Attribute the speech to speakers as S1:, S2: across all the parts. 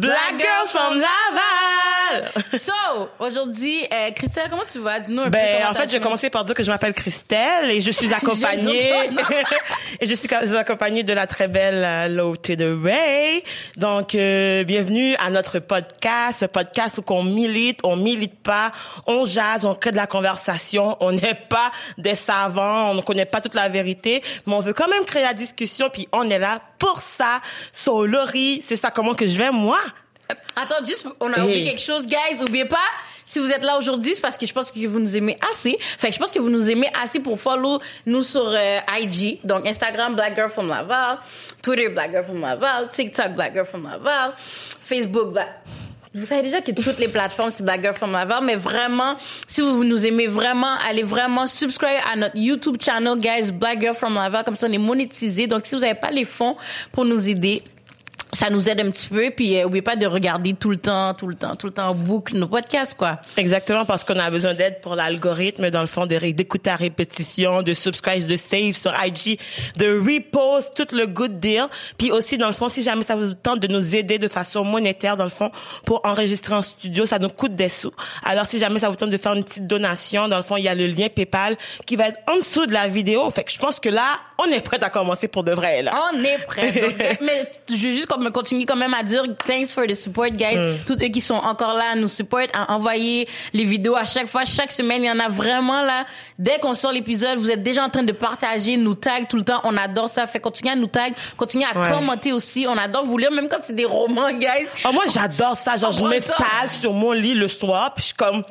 S1: Black Girls from
S2: So, aujourd'hui, euh, Christelle, comment tu vas? Dis-nous un peu
S1: Ben, en fait, je vais commencer par dire que je m'appelle Christelle et je suis accompagnée et je suis accompagnée de la très belle euh, Lotte de Ray. Donc, euh, bienvenue à notre podcast, ce podcast où on milite, on milite pas, on jase, on crée de la conversation, on n'est pas des savants, on ne connaît pas toute la vérité, mais on veut quand même créer la discussion puis on est là pour ça. So, Laurie, c'est ça comment que je vais moi?
S2: Attends, juste, on a
S1: Hey.
S2: oublié quelque chose, guys. Oubliez pas, si vous êtes là aujourd'hui, c'est parce que je pense que vous nous aimez assez. Fait que je pense que vous nous aimez assez pour follow nous sur euh, IG. Donc, Instagram, Black Girl from Laval. Twitter, Black Girl from Laval. TikTok, Black Girl from Laval. Facebook, Black... Vous savez déjà que toutes les plateformes, c'est Black Girl from Laval. Mais vraiment, si vous nous aimez vraiment, allez vraiment subscribe à notre YouTube channel, guys, Black Girl from Laval. Comme ça, on est monétisé. Donc, si vous n'avez pas les fonds pour nous aider, ça nous aide un petit peu. Puis, euh, oubliez pas de regarder tout le temps, tout le temps, tout le temps en boucle nos podcasts, quoi.
S1: Exactement, parce qu'on a besoin d'aide pour l'algorithme, dans le fond, d'écouter à répétition, de subscribe, de save sur IG, de repost, tout le good deal. Puis aussi, dans le fond, si jamais ça vous tente de nous aider de façon monétaire, dans le fond, pour enregistrer en studio, ça nous coûte des sous. Alors, si jamais ça vous tente de faire une petite donation, dans le fond, il y a le lien PayPal qui va être en dessous de la vidéo. Fait que je pense que là, on est prêt à commencer pour de vrai, là.
S2: On est prêt. Donc, euh, mais je veux juste comme continuer quand même à dire thanks for the support, guys.
S1: Mm.
S2: Tous eux qui sont encore là à nous support, à envoyer les vidéos à chaque fois, chaque semaine. Il y en a vraiment là. Dès qu'on sort l'épisode, vous êtes déjà en train de partager, nous tag tout le temps. On adore ça. Fait continuer à nous tag, continuer à
S1: Ouais.
S2: commenter aussi. On adore vous lire, même quand c'est des romans, guys.
S1: Oh, moi, j'adore ça. Genre, je m'installe sur mon lit le soir, puis je suis comme,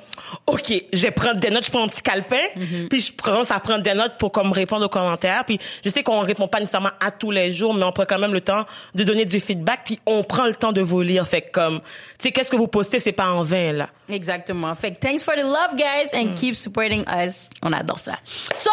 S1: OK, je vais prendre des notes, je prends mon petit calepin,
S2: Mhm.
S1: puis je commence à prendre des notes pour comme répondre aux commentaires. Puis je sais qu'on répond pas nécessairement à tous les jours, mais on prend quand même le temps de donner du feedback, puis on prend le temps de vous lire. Fait comme, tu sais, qu'est-ce que vous postez, c'est pas en vain, là.
S2: Exactement. Fait que thanks for the love, guys,
S1: Mm.
S2: and keep supporting us. On adore ça. So,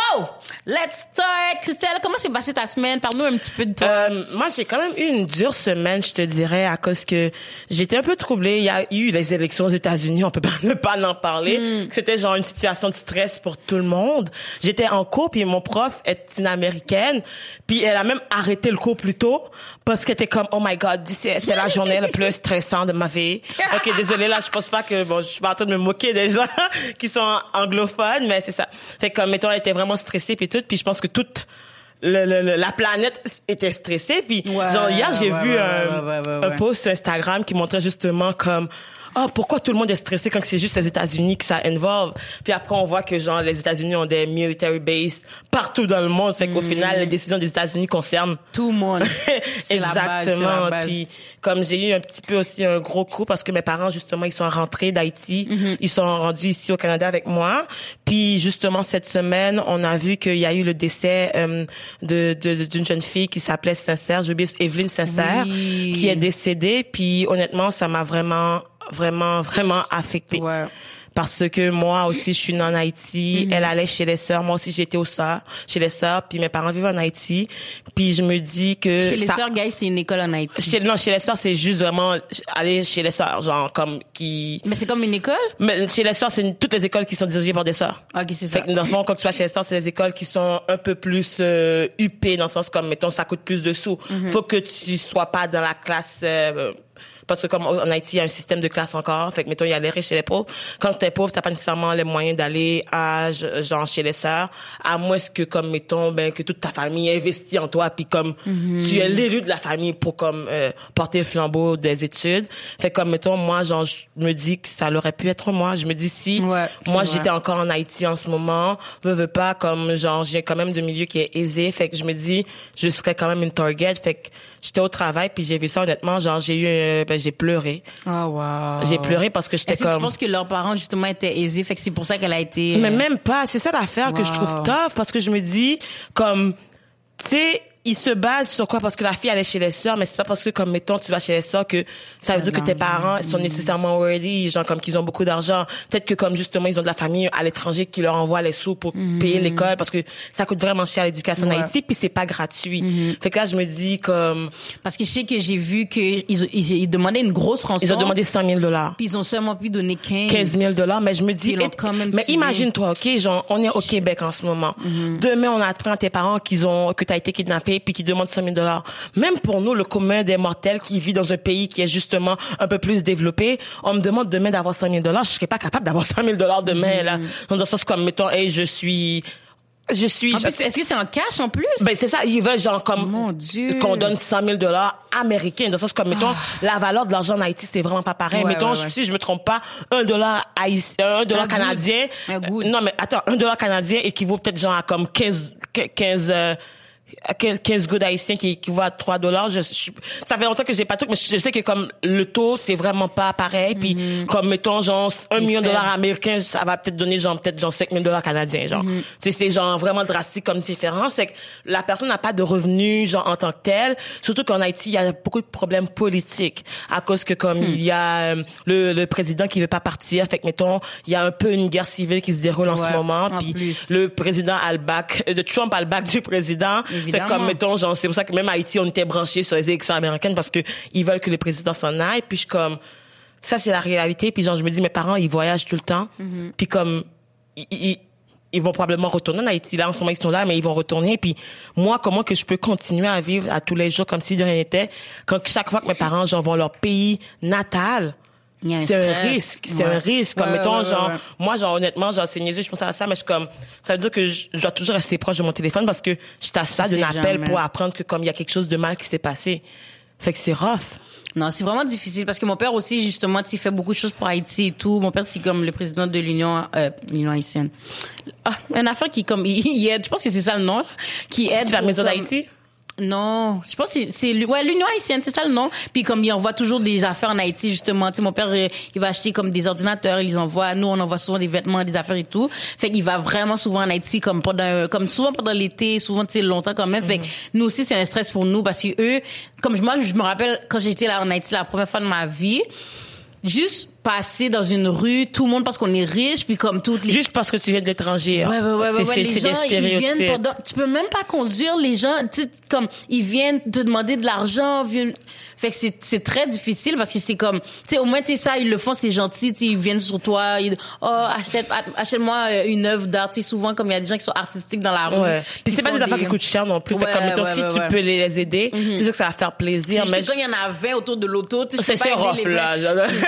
S2: let's start. Christelle, comment s'est passée ta semaine? Parle-nous un petit peu de toi.
S1: Euh, moi, j'ai quand même eu une dure semaine, je te dirais, à cause que j'étais un peu troublée. Il y a eu les élections aux États-Unis, on peut pas ne pas en parler. C'était genre une situation de stress pour tout le monde. J'étais en cours, puis mon prof est une américaine, puis elle a même arrêté le cours plus tôt parce qu'elle était comme, oh my god, c'est la journée la plus stressante de ma vie. Ok, désolé là, je pense pas que bon, je suis pas en train de me moquer des gens qui sont anglophones, mais c'est ça. Fait que comme mettons, elle était vraiment stressée puis tout, puis je pense que toute le, le- le- la planète était stressée puis
S2: Ouais,
S1: genre hier j'ai
S2: ouais,
S1: vu
S2: ouais,
S1: un, un post sur Instagram qui montrait justement comme oh pourquoi tout le monde est stressé quand c'est juste les États-Unis que ça involve? Puis après on voit que genre les États-Unis ont des military bases partout dans le monde fait qu'au
S2: Mm.
S1: final les décisions des États-Unis concernent
S2: Tout le monde. La base,
S1: Exactement. Puis comme j'ai eu un petit peu aussi un gros coup parce que mes parents justement ils sont rentrés d'Haïti,
S2: Mm-hmm.
S1: ils sont rendus ici au Canada avec moi. Puis justement cette semaine, on a vu qu'il y a eu le décès euh, de de- d'une jeune fille qui s'appelait Sincère, j'ai oublié Evelyne Sincère,
S2: Oui.
S1: qui est décédée. Puis honnêtement, ça m'a vraiment vraiment vraiment affectée.
S2: Ouais.
S1: Parce que moi aussi, je suis née en Haïti.
S2: Mhm.
S1: Elle allait chez les sœurs. Moi aussi, j'étais au sœurs, chez les sœurs. Puis mes parents vivent en Haïti. Puis je me dis que
S2: Chez les
S1: ça-
S2: sœurs, guys, c'est une école en Haïti.
S1: chez, non, chez les sœurs, c'est juste vraiment aller chez les sœurs, genre comme qui.
S2: Mais c'est comme une école?
S1: Mais chez les sœurs, c'est une- toutes les écoles qui sont dirigées par des sœurs.
S2: Ok, c'est ça.
S1: Fait que dans le fond, quand tu vas chez les sœurs, c'est les écoles qui sont un peu plus euh, huppées, dans le sens comme, mettons, ça coûte plus de sous.
S2: Mhm.
S1: Faut que tu sois pas dans la classe... euh, parce que comme en Haïti, il y a un système de classe encore. Fait que, mettons, il y a les riches et les pauvres. Quand t'es pauvre, t'as pas nécessairement les moyens d'aller à, genre, chez les sœurs. À moins que, comme, mettons, ben, que toute ta famille investit en toi, puis comme,
S2: Mhm.
S1: tu es l'élu de la famille pour, comme, euh, porter le flambeau des études. Fait que, comme, mettons, moi, genre, je me dis que ça aurait pu être moi. Je me dis, si,
S2: Ouais,
S1: moi, j'étais encore en Haïti en ce moment, veux, veux pas, comme, genre, j'ai quand même de milieu qui est aisé, fait que je me dis, je serais quand même une target, fait que j'étais au travail, puis j'ai vu ça, honnêtement, genre, j'ai eu, euh, ben, j'ai pleuré.
S2: Oh, wow.
S1: J'ai pleuré parce que j'étais
S2: Est-ce que tu
S1: comme...
S2: penses que leurs parents, justement, étaient aisés? Fait que c'est pour ça qu'elle a été...
S1: Mais
S2: euh,
S1: même pas, c'est ça l'affaire que je trouve tough, parce que je me dis, comme, tu sais, il se base sur quoi? Parce que la fille est chez les sœurs, mais c'est pas parce que comme mettons tu vas chez les sœurs que ça veut dire que tes parents sont nécessairement worthy, genre comme qu'ils ont beaucoup d'argent. Peut-être que comme justement ils ont de la famille à l'étranger qui leur envoie les sous pour payer l'école parce que ça coûte vraiment cher l'éducation
S2: Ouais.
S1: en Haïti puis c'est pas gratuit. Fait que là je me dis comme
S2: Parce que je sais que j'ai vu qu'ils ils, ils demandaient une grosse rançon.
S1: ils ont demandé 100 000 dollars.
S2: Puis ils ont seulement pu donner 15.
S1: 15 000 dollars, mais je me dis,
S2: Ils l'ont
S1: et-
S2: quand même
S1: mais imagine-toi, ok, genre, on est au Québec en ce moment.
S2: Mhm.
S1: Demain, on apprend à tes parents qu'ils ont, que t'as été kidnappé puis qui demande 5 000 dollars. Même pour nous, le commun des mortels qui vit dans un pays qui est justement un peu plus développé, on me demande demain d'avoir 5 000 dollars. Je serais pas capable d'avoir 5 000 dollars demain, là. Dans un sens comme, mettons, hey, je suis je suis.
S2: En plus, est-ce que c'est en cash en plus?
S1: Ben c'est ça, ils veulent genre comme qu'on donne 100 000 dollars américains. Dans le sens comme mettons la valeur de l'argent en Haïti c'est vraiment pas pareil.
S2: Ouais,
S1: mettons
S2: ouais, ouais.
S1: si je me trompe pas, un dollar haïtien, un dollar
S2: Un good.
S1: canadien.
S2: Un good.
S1: euh, non mais attends, un dollar canadien équivaut peut-être genre à comme 15 15 euh, 15, 15 good haïtiens qui équivaut à 3 dollars. Je, je- ça fait longtemps que j'ai pas tout, mais je sais que comme le taux, c'est vraiment pas pareil. Puis comme mettons genre un
S2: C'est
S1: million de dollars américains, ça va peut-être donner genre peut-être genre 5 000 dollars canadiens. Genre, c'est c'est genre vraiment drastique comme différence. C'est que la personne n'a pas de revenus genre en tant que tel. Surtout qu'en Haïti, il y a beaucoup de problèmes politiques à cause que comme il y a euh, le, le président qui veut pas partir. Fait que mettons, il y a un peu une guerre civile qui se déroule en ce moment.
S2: en
S1: Puis le président a le bac, euh, de Trump a le bac du président. Fait
S2: Évidemment.
S1: que comme mettons, genre, c'est pour ça que même Haïti, on était branché sur les élections américaines parce que ils veulent que le président s'en aille. Puis je comme, ça c'est la réalité. Puis genre, je me dis, mes parents, ils voyagent tout le temps.
S2: Mm-hmm.
S1: Puis comme, ils, ils, ils vont probablement retourner en Haïti. Là, en ce moment, ils sont là, mais ils vont retourner. Puis moi, comment que je peux continuer à vivre à tous les jours comme si de rien n'était quand chaque fois que mes parents, genre, vont leur pays natal, c'est un risque, c'est un risque. Comme mettons, genre, moi, genre, honnêtement, genre, c'est niaiseux, je pense à ça, mais je suis comme, ça veut dire que je, je dois toujours rester proche de mon téléphone parce que je à ça
S2: Tu
S1: d'un appel
S2: jamais.
S1: pour apprendre que comme il y a quelque chose de mal qui s'est passé. Fait que c'est rough.
S2: Non, c'est vraiment difficile parce que mon père aussi, justement, il fait beaucoup de choses pour Haïti et tout. Mon père, c'est comme le président de l'Union, euh, l'Union haïtienne. Ah, une affaire qui, comme, il, il aide, je pense que c'est ça le nom, qui aide.
S1: La maison d'Haïti?
S2: Non, je pense que c'est- ouais l'Union haïtienne, c'est ça le nom. Puis comme il envoie toujours des affaires en Haïti justement, tu sais mon père euh, il va acheter comme des ordinateurs, il les envoie, nous on envoie souvent des vêtements, des affaires et tout. Fait qu'il va vraiment souvent en Haïti comme pendant comme souvent pendant l'été, souvent tu sais longtemps quand même. Fait que nous aussi c'est un stress pour nous parce que eux comme moi je me rappelle quand j'étais là en Haïti la première fois de ma vie, juste passer dans une rue, tout le monde pense qu'on est riche puis comme toutes les
S1: Juste parce que tu viens de l'étranger.
S2: Ouais, ouais, ouais, ouais, ouais.
S1: c'est-
S2: Les gens, ils viennent pendant, tu peux même pas conduire les gens, tu sais, comme, ils viennent te demander de l'argent, viennent, fait que c'est, c'est très difficile parce que c'est comme, tu sais, au moins, tu sais, ça, ils le font, c'est gentil, tu sais, ils viennent sur toi, ils, oh, achète, achète-moi euh, une œuvre d'art, tu sais, souvent, comme il y a des gens qui sont artistiques dans la rue.
S1: Ouais. Puis c'est pas des affaires qui coûtent cher non plus. Fait
S2: Ouais,
S1: comme mettons,
S2: ouais,
S1: si
S2: ouais,
S1: tu
S2: ouais.
S1: peux les aider, c'est sûr que ça va faire plaisir.
S2: quand il y en a 20 autour de l'auto, tu sais, je
S1: C'est
S2: peux pas aider les
S1: là.
S2: 20. C'est ça,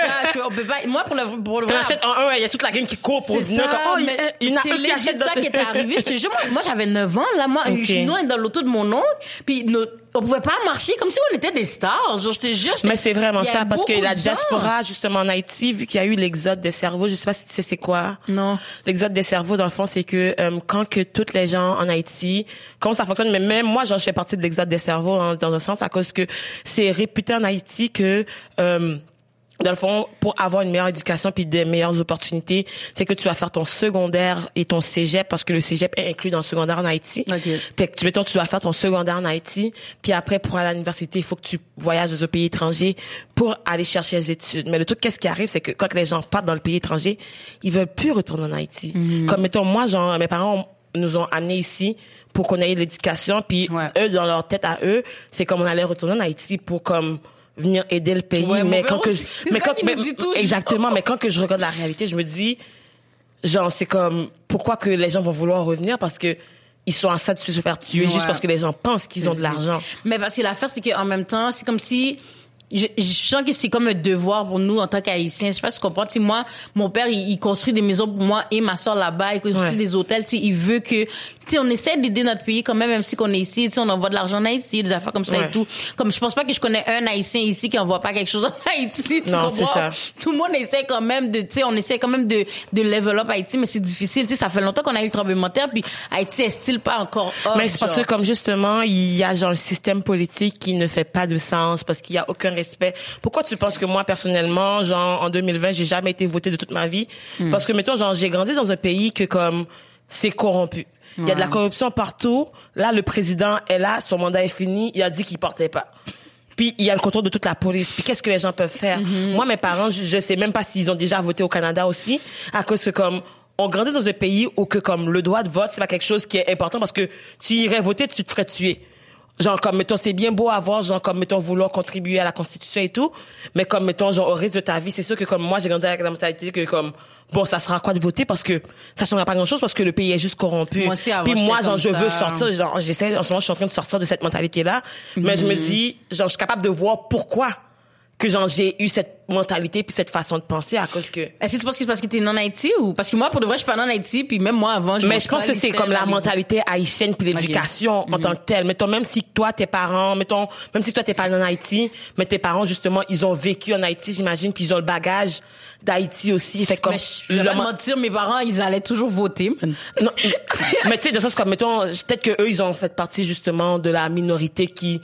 S2: je pas, moi, pour le, pour le
S1: achète en un, il y a toute la gang qui court pour comme, oh, il, il y en a
S2: c'est
S1: un qui
S2: ça qui est arrivé. Je te jure, moi, moi, j'avais 9 ans, là, moi,
S1: Ok.
S2: je suis nous, on est dans l'auto de mon oncle, puis nos- on pouvait pas marcher comme si on était des stars. Genre, je te jure,
S1: Mais c'est vraiment ça, parce que la diaspora, justement, en Haïti, vu qu'il y a eu l'exode des cerveaux, je sais pas si tu sais c'est quoi.
S2: Non.
S1: L'exode des cerveaux, dans le fond, c'est que euh, quand que toutes les gens en Haïti, comment ça fonctionne, mais même moi, j'en fais partie de l'exode des cerveaux, hein, dans un sens, à cause que c'est réputé en Haïti que... euh, dans le fond, pour avoir une meilleure éducation puis des meilleures opportunités, c'est que tu vas faire ton secondaire et ton cégep parce que le cégep est inclus dans le secondaire en Haïti.
S2: Ok.
S1: Puis tu mettons, tu vas faire ton secondaire en Haïti, puis après pour aller à l'université, il faut que tu voyages dans un pays étranger pour aller chercher les études. Mais le truc, qu'est-ce qui arrive, c'est que quand les gens partent dans le pays étranger, ils veulent plus retourner en Haïti. Comme mettons, moi, genre, mes parents nous ont amenés ici pour qu'on ait l'éducation, puis
S2: Ouais.
S1: eux, dans leur tête à eux, c'est comme on allait retourner en Haïti pour comme venir aider le pays.
S2: Ouais,
S1: mais quand que,
S2: aussi.
S1: Mais quand, mais-
S2: toujours.
S1: exactement, mais quand que je regarde la réalité, je me dis, genre, c'est comme, pourquoi que les gens vont vouloir revenir? Parce que ils sont en ça de se faire tuer
S2: Ouais.
S1: juste parce que les gens pensent qu'ils ont de l'argent.
S2: Mais parce que l'affaire, c'est qu'en même temps, c'est comme si je, je sens que c'est comme un devoir pour nous en tant qu'haïtiens. Je sais pas si tu comprends. Sais, moi, mon père, il, il construit des maisons pour moi et ma soeur là-bas. Il construit
S1: Ouais.
S2: des hôtels. Sais, il veut que, tu sais, on essaie d'aider notre pays quand même, même si qu'on est ici. Tu sais, on envoie de l'argent en Haïti, des affaires comme ça
S1: Ouais.
S2: et tout. Comme je pense pas que je connais un haïtien ici qui envoie pas quelque chose en Haïti. Tu
S1: Non,
S2: comprends?
S1: ça.
S2: Tout le monde essaie quand même de, tu sais, on essaie quand même de, de level up Haïti, mais c'est difficile. Tu sais, ça fait longtemps qu'on a eu le tremblement de terre, puis Haïti est-il pas encore
S1: Mais c'est parce que comme justement, il y a genre un système politique qui ne fait pas de sens parce qu'il y a aucun respect. Pourquoi tu penses que moi personnellement, genre en 2020, j'ai jamais été votée de toute ma vie?
S2: Hmm.
S1: Parce que mettons genre j'ai grandi dans un pays que comme c'est corrompu. Il y a de la corruption partout. Là, le président est là, son mandat est fini, il a dit qu'il portait pas. Puis il y a le contrôle de toute la police. Puis qu'est-ce que les gens peuvent faire?
S2: Mm-hmm.
S1: Moi, mes parents, je, je sais même pas s'ils ont déjà voté au Canada aussi, à cause que comme on grandit dans un pays où que comme le droit de vote c'est pas quelque chose qui est important parce que tu irais voter, tu te ferais tuer. Genre comme mettons c'est bien beau avoir genre comme mettons vouloir contribuer à la constitution et tout mais comme mettons genre au risque de ta vie c'est sûr que comme moi j'ai grandi avec la mentalité que comme bon ça sera quoi de voter parce que ça changera pas grand chose parce que le pays est juste corrompu.
S2: Moi aussi, avant,
S1: puis moi genre je veux sortir genre j'essaie en ce moment je suis en train de sortir de cette mentalité là mais je me dis genre je suis capable de voir pourquoi que genre j'ai eu cette mentalité puis cette façon de penser à cause que
S2: Est-ce que tu penses que c'est parce que t'es non en Haïti ou? Parce que moi pour de vrai je suis pas en Haïti puis même moi avant je
S1: mais je pense que c'est comme la mentalité haïtienne puis l'éducation en tant que telle. Mettons, même si toi, tes parents, mettons, même si toi, t'es pas né en Haïti, mais tes parents, justement, ils ont vécu en Haïti, j'imagine, puis ils ont le bagage d'Haïti aussi. Fait comme,
S2: Mais je vais pas mentir mes parents ils allaient toujours voter man.
S1: non, mais tu sais, de sens comme, mettons, peut-être que eux, ils ont fait partie, justement, de la minorité qui,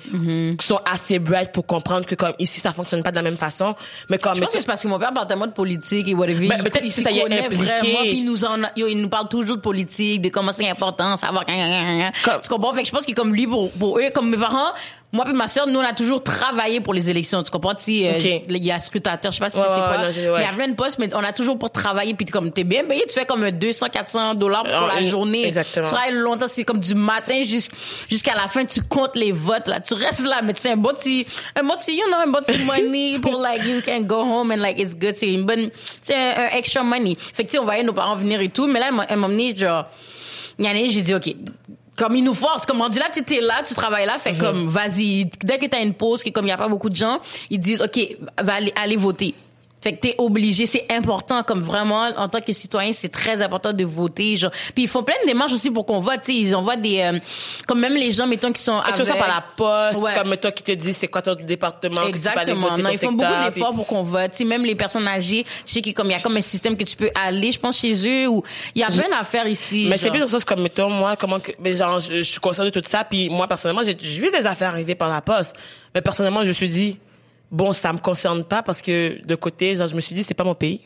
S1: qui sont assez bright pour comprendre que, comme, ici, ça fonctionne pas de la même façon. Mais comme,
S2: Je pense que c'est parce que mon père parle tellement de politique et whatever.
S1: Ben,
S2: Il-
S1: peut-être
S2: s'y
S1: ça y est
S2: vraiment. Puis il nous en, yo, il nous parle toujours de politique, de comment c'est important, savoir.
S1: Comme-
S2: Tu comprends? Fait que je pense que comme lui, pour, pour eux, comme mes parents, moi et ma sœur, nous, on a toujours travaillé pour les élections. Tu comprends? Si, euh,
S1: Ok.
S2: il y a scrutateur, je sais pas si
S1: Ouais,
S2: c'est quoi.
S1: non, je- ouais.
S2: Mais il y a plein de postes, mais on a toujours pour travailler. Puis comme t'es bien payé, tu fais comme 200, 400 dollars pour
S1: Ah,
S2: la
S1: une-
S2: journée.
S1: exactement.
S2: Tu travailles longtemps, c'est comme du matin jus- jusqu'à la fin, tu comptes les votes, là. Tu restes là, mais tu sais, un bon petit, un bon petit, you know, un bon petit money pour like, you can go home and like, it's good. C'est une bonne, c'est un, un extra money. Fait que tu sais, on voyait nos parents venir et tout, mais là, elle m'a- emmené, genre, il y en a une, j'ai dit, OK, comme ils nous forcent, comme on dit là, tu es là, tu travailles là, fait comme, vas-y, dès que t'as une pause, que comme il y a pas beaucoup de gens, ils disent, OK, va aller, aller voter. Fait que t'es obligé, c'est important, comme vraiment, en tant que citoyen, c'est très important de voter, genre. Puis ils font plein de démarches aussi pour qu'on vote, tu sais, ils envoient des, euh, comme même les gens, mettons, qui sont
S1: Ah, tu ça par la poste,
S2: Ouais.
S1: comme toi qui te dit c'est quoi ton département, que tu vas aller
S2: Exactement.
S1: voter
S2: Non,
S1: ton
S2: ils font
S1: secteur,
S2: beaucoup
S1: puis-
S2: d'efforts pour qu'on vote. Tu sais, même les personnes âgées, je sais qu'il comme il y a comme un système que tu peux aller, je pense chez eux ou il y a plein d'affaires ici.
S1: Mais c'est plus dans sens comme mettons moi comment que mais genre je, je suis consciente de tout ça puis moi personnellement j'ai vu des affaires arriver par la poste mais personnellement je me suis dit bon ça me concerne pas parce que de côté genre je me suis dit c'est pas mon pays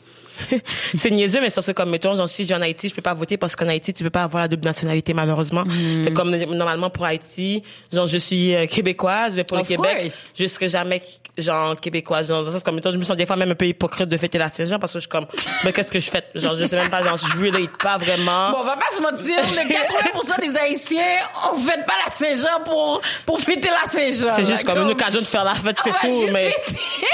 S1: c'est niaiseux mais sur ce comme mettons genre si je vais en Haïti je peux pas voter parce qu'en Haïti tu peux pas avoir la double nationalité malheureusement
S2: Mm.
S1: Fait comme normalement pour Haïti genre je suis euh, québécoise mais pour le Québec je serai jamais genre québécoise genre dans le sens comme mettons je me sens des fois même un peu hypocrite de fêter la Saint-Jean parce que je suis comme mais qu'est-ce que je fais genre je sais même pas genre je relate pas vraiment
S2: Bon, on va pas se mentir, le 80% des Haïtiens, on fête pas la Saint-Jean pour, pour fêter la Saint-Jean.
S1: C'est juste comme une occasion de faire la fête, c'est
S2: On va
S1: tout. Mais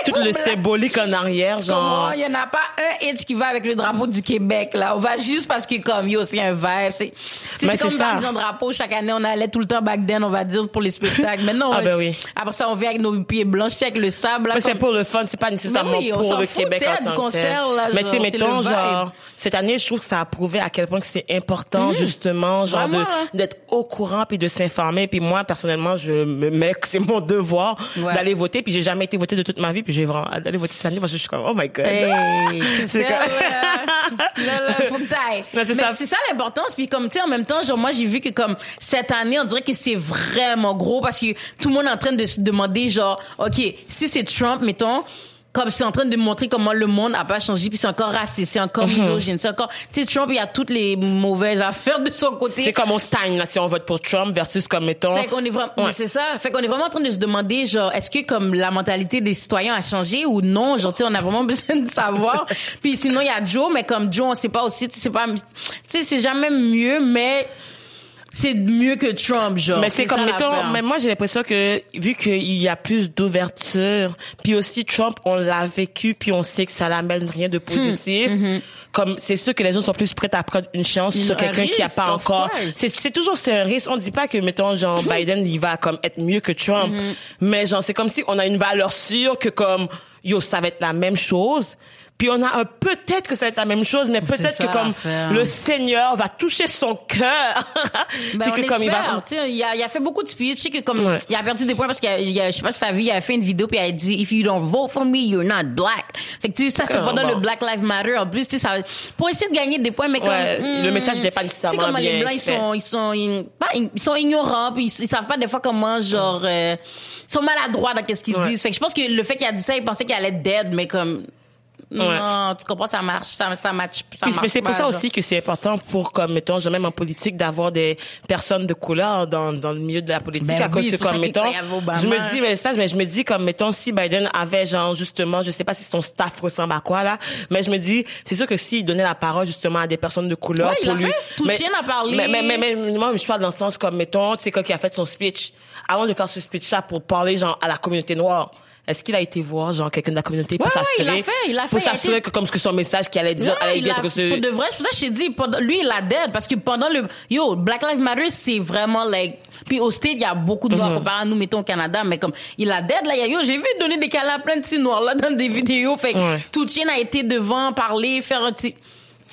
S1: tout le symbolique en arrière, genre.
S2: Il y en a pas un qui va avec le drapeau du Québec, là. On va juste parce que, comme, yo, c'est un vibe. C'est, c'est, comme
S1: ça.
S2: drapeau. Chaque année, on allait tout le temps back then, on va dire, pour les spectacles. Maintenant,
S1: Ah,
S2: on-
S1: ben oui.
S2: après ça, on vient avec nos pieds blancs, avec le sable, là.
S1: Mais c'est pour le fun, c'est pas nécessairement
S2: oui,
S1: pour le
S2: fout,
S1: Québec en
S2: du
S1: tant
S2: concert,
S1: Mais tu mettons, genre, cette année, je trouve que ça a prouvé à quel point que c'est important, justement, genre,
S2: Vraiment,
S1: de,
S2: là.
S1: d'être au courant puis de s'informer. Puis moi, personnellement, je me mets que c'est mon devoir
S2: Ouais.
S1: d'aller voter. Puis j'ai jamais été voté de toute ma vie. Puis j'ai vraiment d'aller voter cette année parce que je suis comme, oh my god.
S2: Hey,
S1: C'est
S2: c'est
S1: ça
S2: l'importance. Puis comme tu sais, en même temps, genre moi j'ai vu que comme cette année, on dirait que c'est vraiment gros parce que tout le monde est en train de se demander genre, ok, si c'est Trump, mettons. Comme c'est en train de montrer comment le monde a pas changé, puis c'est encore raciste, c'est encore
S1: Mhm.
S2: misogyne, c'est encore. Tu sais, Trump, il y a toutes les mauvaises affaires de son côté.
S1: C'est comme on stagne, là, si on vote pour Trump versus comme, mettons.
S2: Fait qu'on est vraiment,
S1: Ouais.
S2: c'est ça. Fait qu'on est vraiment en train de se demander, genre, est-ce que comme la mentalité des citoyens a changé ou non? Genre, tu sais, on a vraiment besoin de savoir. Puis sinon, il y a Joe, mais comme Joe, on sait pas aussi, tu sais, pas, tu sais, c'est jamais mieux, mais c'est mieux que Trump, genre.
S1: Mais c'est comme, mettons, mais moi, j'ai l'impression que, vu qu'il y a plus d'ouverture, puis aussi Trump, on l'a vécu, puis on sait que ça n'amène rien de positif. Comme, c'est sûr que les gens sont plus prêts à prendre une chance sur
S2: un
S1: quelqu'un qui a pas encore. C'est, toujours, c'est un risque. On dit pas que, mettons, genre, Biden, il va comme être mieux que Trump. Mais genre, c'est comme si on a une valeur sûre que comme, yo, ça va être la même chose. Puis on a un peut-être que ça va être la même chose, mais peut-être que comme le Seigneur va toucher son cœur.
S2: Ben,
S1: puis que comme il va,
S2: tu il a, il a fait beaucoup de speeches. Je sais que comme,
S1: Ouais.
S2: il a perdu des points parce qu'il a, il a- je sais pas si t'as vu, il a fait une vidéo puis il a dit, if you don't vote for me, you're not black. Fait que, tu sais, ça, c'était pendant
S1: bon.
S2: le Black Lives Matter. En plus, tu sais, ça, pour essayer de gagner des points, mais comme,
S1: Ouais, le
S2: hmm,
S1: message n'est pas
S2: Tu sais
S1: nécessairement
S2: comment les
S1: bien
S2: blancs, ils sont, ils sont, ils, pas, ils sont ignorants puis ils, ils savent pas des fois comment, genre, euh, ils sont maladroits dans qu'est-ce qu'ils
S1: Ouais.
S2: disent. Fait que je pense que le fait qu'il a dit ça, il pensait qu'il allait être dead, mais comme, Non, tu comprends, ça marche, ça, ça match, ça
S1: Puis,
S2: marche
S1: mais c'est pour ça
S2: genre.
S1: aussi que c'est important pour, comme, mettons, genre, même en politique, d'avoir des personnes de couleur dans, dans le milieu de la politique.
S2: Ben
S1: à cause
S2: oui, pour
S1: comme, mettons,
S2: il
S1: je me dis, mais ça, mais je me dis, comme, mettons, si Biden avait, genre, justement, je sais pas si son staff ressemble à quoi, là, mais je me dis, c'est sûr que s'il donnait la parole, justement, à des personnes de couleur
S2: Ouais, il
S1: pour
S2: l'a
S1: lui.
S2: fait. Toutien
S1: mais,
S2: a parlé.
S1: Mais, mais, mais, mais, moi, je parle dans le sens comme, mettons, tu sais, quand il a fait son speech, avant de faire ce speech-là pour parler, genre, à la communauté noire, est-ce qu'il a été voir, genre, quelqu'un de la communauté pour
S2: ouais, il
S1: s'assurer,
S2: l'a fait, il
S1: pour
S2: fait, a
S1: s'assurer
S2: été-
S1: que comme que son message qu'il allait dire,
S2: Non,
S1: allait
S2: il a-
S1: reçu.
S2: pour de vrai, c'est pour ça que je t'ai dit, pendant- lui, il a dead, parce que pendant le, yo, Black Lives Matter, c'est vraiment, like, puis au State, il y a beaucoup de noirs
S1: Mhm.
S2: comparé à nous, mettons, au Canada, mais comme, il a dead, là, il y a, yo, j'ai vu donner des câlins à plein de petits noirs, là, dans des vidéos, fait
S1: Ouais.
S2: Toutien a été devant, parler, faire un petit,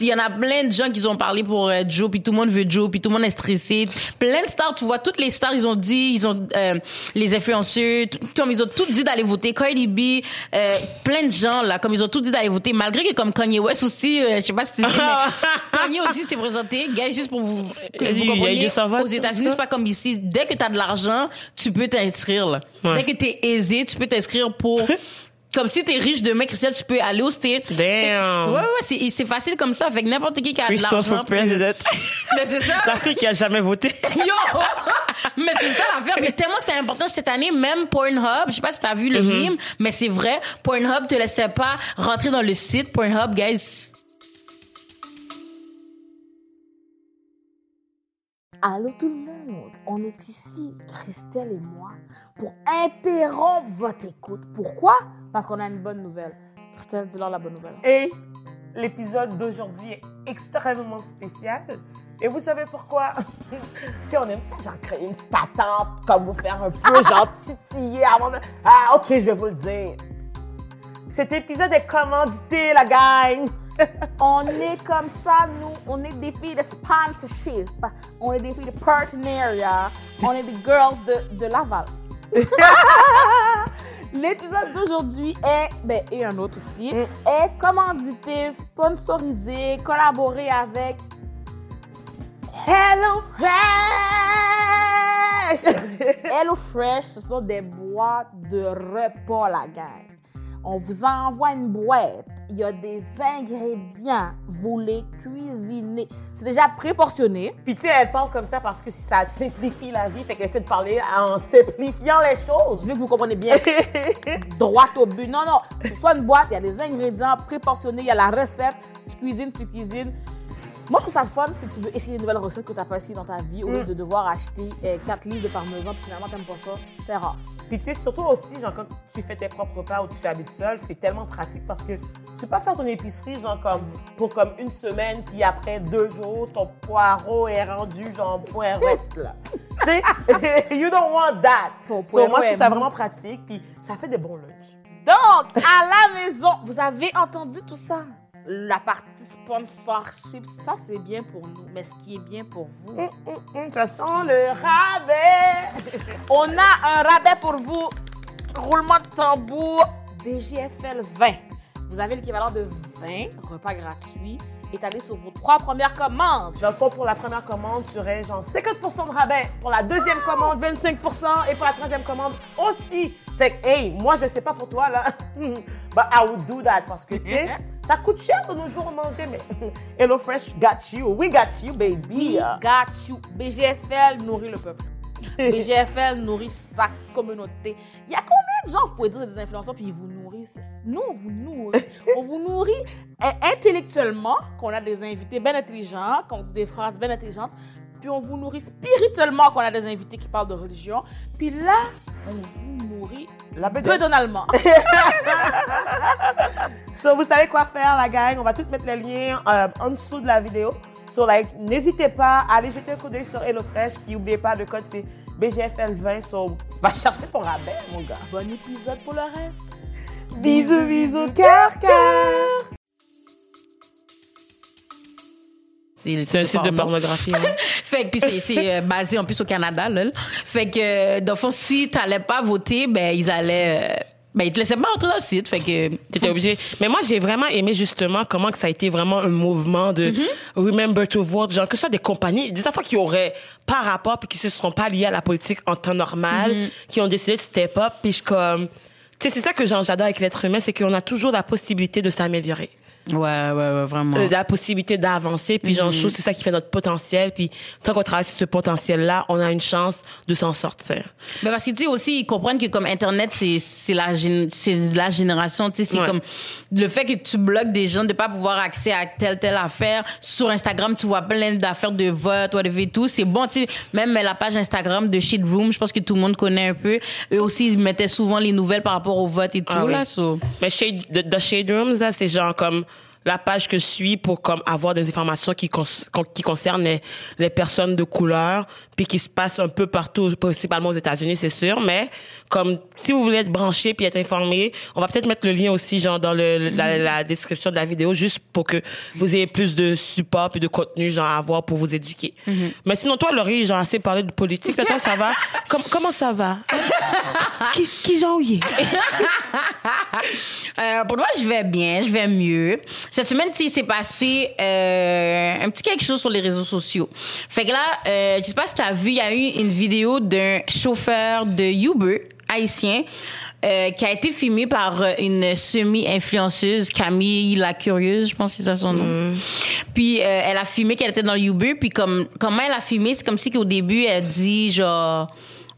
S2: il y en a plein de gens qui ont parlé pour euh, Joe, puis tout le monde veut Joe, puis tout le monde est stressé. Plein de stars, tu vois, toutes les stars, ils ont dit, ils ont euh, les influenceurs, comme ils ont tout dit d'aller voter. Cardi B, euh, plein de gens là, comme ils ont tout dit d'aller voter, malgré que comme Kanye West aussi, euh, je sais pas si tu sais, mais Kanye aussi s'est présenté. Gars, juste pour vous, que vous compreniez, aux États-Unis, c'est pas comme ici. Dès que t'as de l'argent, tu peux t'inscrire. là.
S1: Ouais.
S2: Dès que t'es aisé, tu peux t'inscrire pour comme si t'es riche demain, Christian, tu peux aller au state.
S1: Damn.
S2: Ouais, ouais, c'est, c'est facile comme ça. Fait que n'importe qui qui a de l'argent.
S1: for president.
S2: Mais c'est ça.
S1: La fille qui a jamais voté.
S2: Yo! mais c'est ça l'affaire. Mais tellement c'était important cette année, même Pornhub, je sais pas si t'as vu le
S1: Mm-hmm.
S2: meme, mais c'est vrai, Pornhub te laissait pas rentrer dans le site. Pornhub, guys.
S3: Allô tout le monde, on est ici, Christelle et moi, pour interrompre votre écoute. Pourquoi? Parce qu'on a une bonne nouvelle. Christelle, dis-leur la bonne nouvelle.
S1: Et l'épisode d'aujourd'hui est extrêmement spécial. Et vous savez pourquoi? tu on aime ça, genre créer une petite attente, comme vous faire un peu, genre titiller avant de... Ah, ok, je vais vous le dire. Cet épisode est commandité, la gang.
S3: On est comme ça, nous. On est des filles de sponsorship. On est des filles de partenariat. On est des girls de, de Laval. L'épisode d'aujourd'hui est, ben, et un autre aussi, est commandité, sponsorisé, collaboré avec
S1: Hello Fresh!
S3: Hello Fresh. Ce sont des boîtes de repas, la gang. On vous envoie une boîte. Il y a des ingrédients. Vous les cuisinez. C'est déjà préportionné.
S1: Puis tu sais, elle parle comme ça parce que ça simplifie la vie, fait qu'elle essaie de parler en simplifiant les
S3: Je
S1: choses.
S3: veux que vous compreniez bien. droit au but. Non, non. Soit une boîte, il y a des ingrédients préportionnés, il y a la recette. Tu cuisines, tu cuisines. Moi, je trouve ça fun si tu veux essayer une nouvelle recette que tu n'as pas essayé dans ta vie, au lieu de devoir acheter 4 livres de parmesan, puis finalement, tu n'aimes pas ça. C'est rare.
S1: Puis tu sais, surtout aussi, genre, quand tu fais tes propres repas ou tu habites seul, c'est tellement pratique parce que tu peux pas faire ton épicerie, genre, comme, pour comme une semaine, puis après deux jours, ton poireau est rendu, genre, poireautte, là. tu sais, you don't want that.
S3: Ton
S1: So, moi, je trouve ça vraiment pratique, puis ça fait des bons lunchs.
S3: Donc, à la maison, vous avez entendu tout ça? La partie sponsorship, ça, c'est bien pour nous. Mais ce qui est bien pour vous,
S1: ça sent le rabais.
S3: On a un rabais pour vous. Roulement de tambour. BGFL 20. Vous avez l'équivalent de 20 repas gratuits étalés sur vos trois premières commandes.
S1: Fond, pour la première commande, tu aurais genre 50 de rabais. Pour la deuxième commande, 25 Et pour la troisième commande aussi. Fait que, hey, moi, je sais pas pour toi, là. But I would do that parce que, tu sais, ça coûte cher de nos jours à manger, mais HelloFresh got you. We got you, baby.
S3: We got you. BGFL nourrit le peuple. BGFL nourrit sa communauté. Il y a combien de gens, vous pouvez dire, des influenceurs, puis ils vous nourrissent? Nous, on vous nourrit. on vous nourrit euh, intellectuellement, qu'on a des invités bien intelligents, qu'on dit des phrases bien intelligentes, puis on vous nourrit spirituellement, qu'on a des invités qui parlent de religion. Puis là, on vous nourrit
S1: La
S3: peu donalement.
S1: So, vous savez quoi faire, la gang. On va tout mettre les liens euh, en dessous de la vidéo. So, like, n'hésitez pas à aller jeter un coup d'œil sur HelloFresh. Puis, n'oubliez pas, le code, c'est BGFL20. So, va chercher ton rabais, mon gars.
S3: bon épisode pour le reste.
S1: Bisous, bisous, cœur, cœur. C'est un site de
S2: porno.
S1: pornographie. hein?
S2: Fait que puis c'est c'est euh, basé en plus au Canada là. Fait que euh, dans le fond si t'allais pas voter, ben ils allaient euh, ben ils te laissaient pas entrer dans le site. Fait que
S1: T'étais obligé. Mais moi, j'ai vraiment aimé justement comment que ça a été vraiment un mouvement de Remember to Vote. Genre, que ce soit des compagnies, des affaires qui auraient pas rapport puis qui se seront pas liées à la politique en temps normal, qui ont décidé de step up. Puis je comme, Tu sais, c'est ça que genre, j'adore avec l'être humain, c'est qu'on a toujours la possibilité de s'améliorer.
S2: Ouais, ouais, ouais, vraiment.
S1: Euh, la possibilité d'avancer puis genre je trouve que c'est ça qui fait notre potentiel puis tant qu'on travaille sur ce potentiel là on a une chance de s'en sortir
S2: Mais parce que tu sais aussi ils comprennent que comme internet c'est c'est la la génération tu sais c'est
S1: Ouais.
S2: comme le fait que tu bloques des gens de pas pouvoir accès à telle telle affaire sur Instagram tu vois plein d'affaires de vote whatever et tout c'est bon tu sais même la page Instagram de Shit Room je pense que tout le monde connaît un peu eux aussi ils mettaient souvent les nouvelles par rapport au vote et tout
S1: Ah oui.
S2: là so.
S1: mais shade the, the shade rooms là c'est genre comme la page que je suis pour comme avoir des informations qui qui concernent les personnes de couleur puis qui se passent un peu partout principalement aux États-Unis c'est sûr mais comme si vous voulez être branché puis être informé on va peut-être mettre le lien aussi genre dans le, la, la description de la vidéo juste pour que vous ayez plus de support puis de contenu genre à avoir pour vous éduquer. Mais sinon toi Laurie genre assez parlé de politique toi ça va? Com- comment ça va? Qui, qui genre y est?
S2: Euh, pour moi, je vais bien, je vais mieux. Cette semaine, il s'est passé euh, un petit quelque chose sur les réseaux sociaux. Fait que là, euh, je sais pas si t'as vu, il y a eu une vidéo d'un chauffeur de Uber haïtien euh, qui a été filmé par euh, une semi-influenceuse, Camille la Curieuse, je pense que c'est ça son nom. Puis euh, elle a filmé qu'elle était dans le Uber, puis comme comment elle a filmé, c'est comme si qu'au début elle dit genre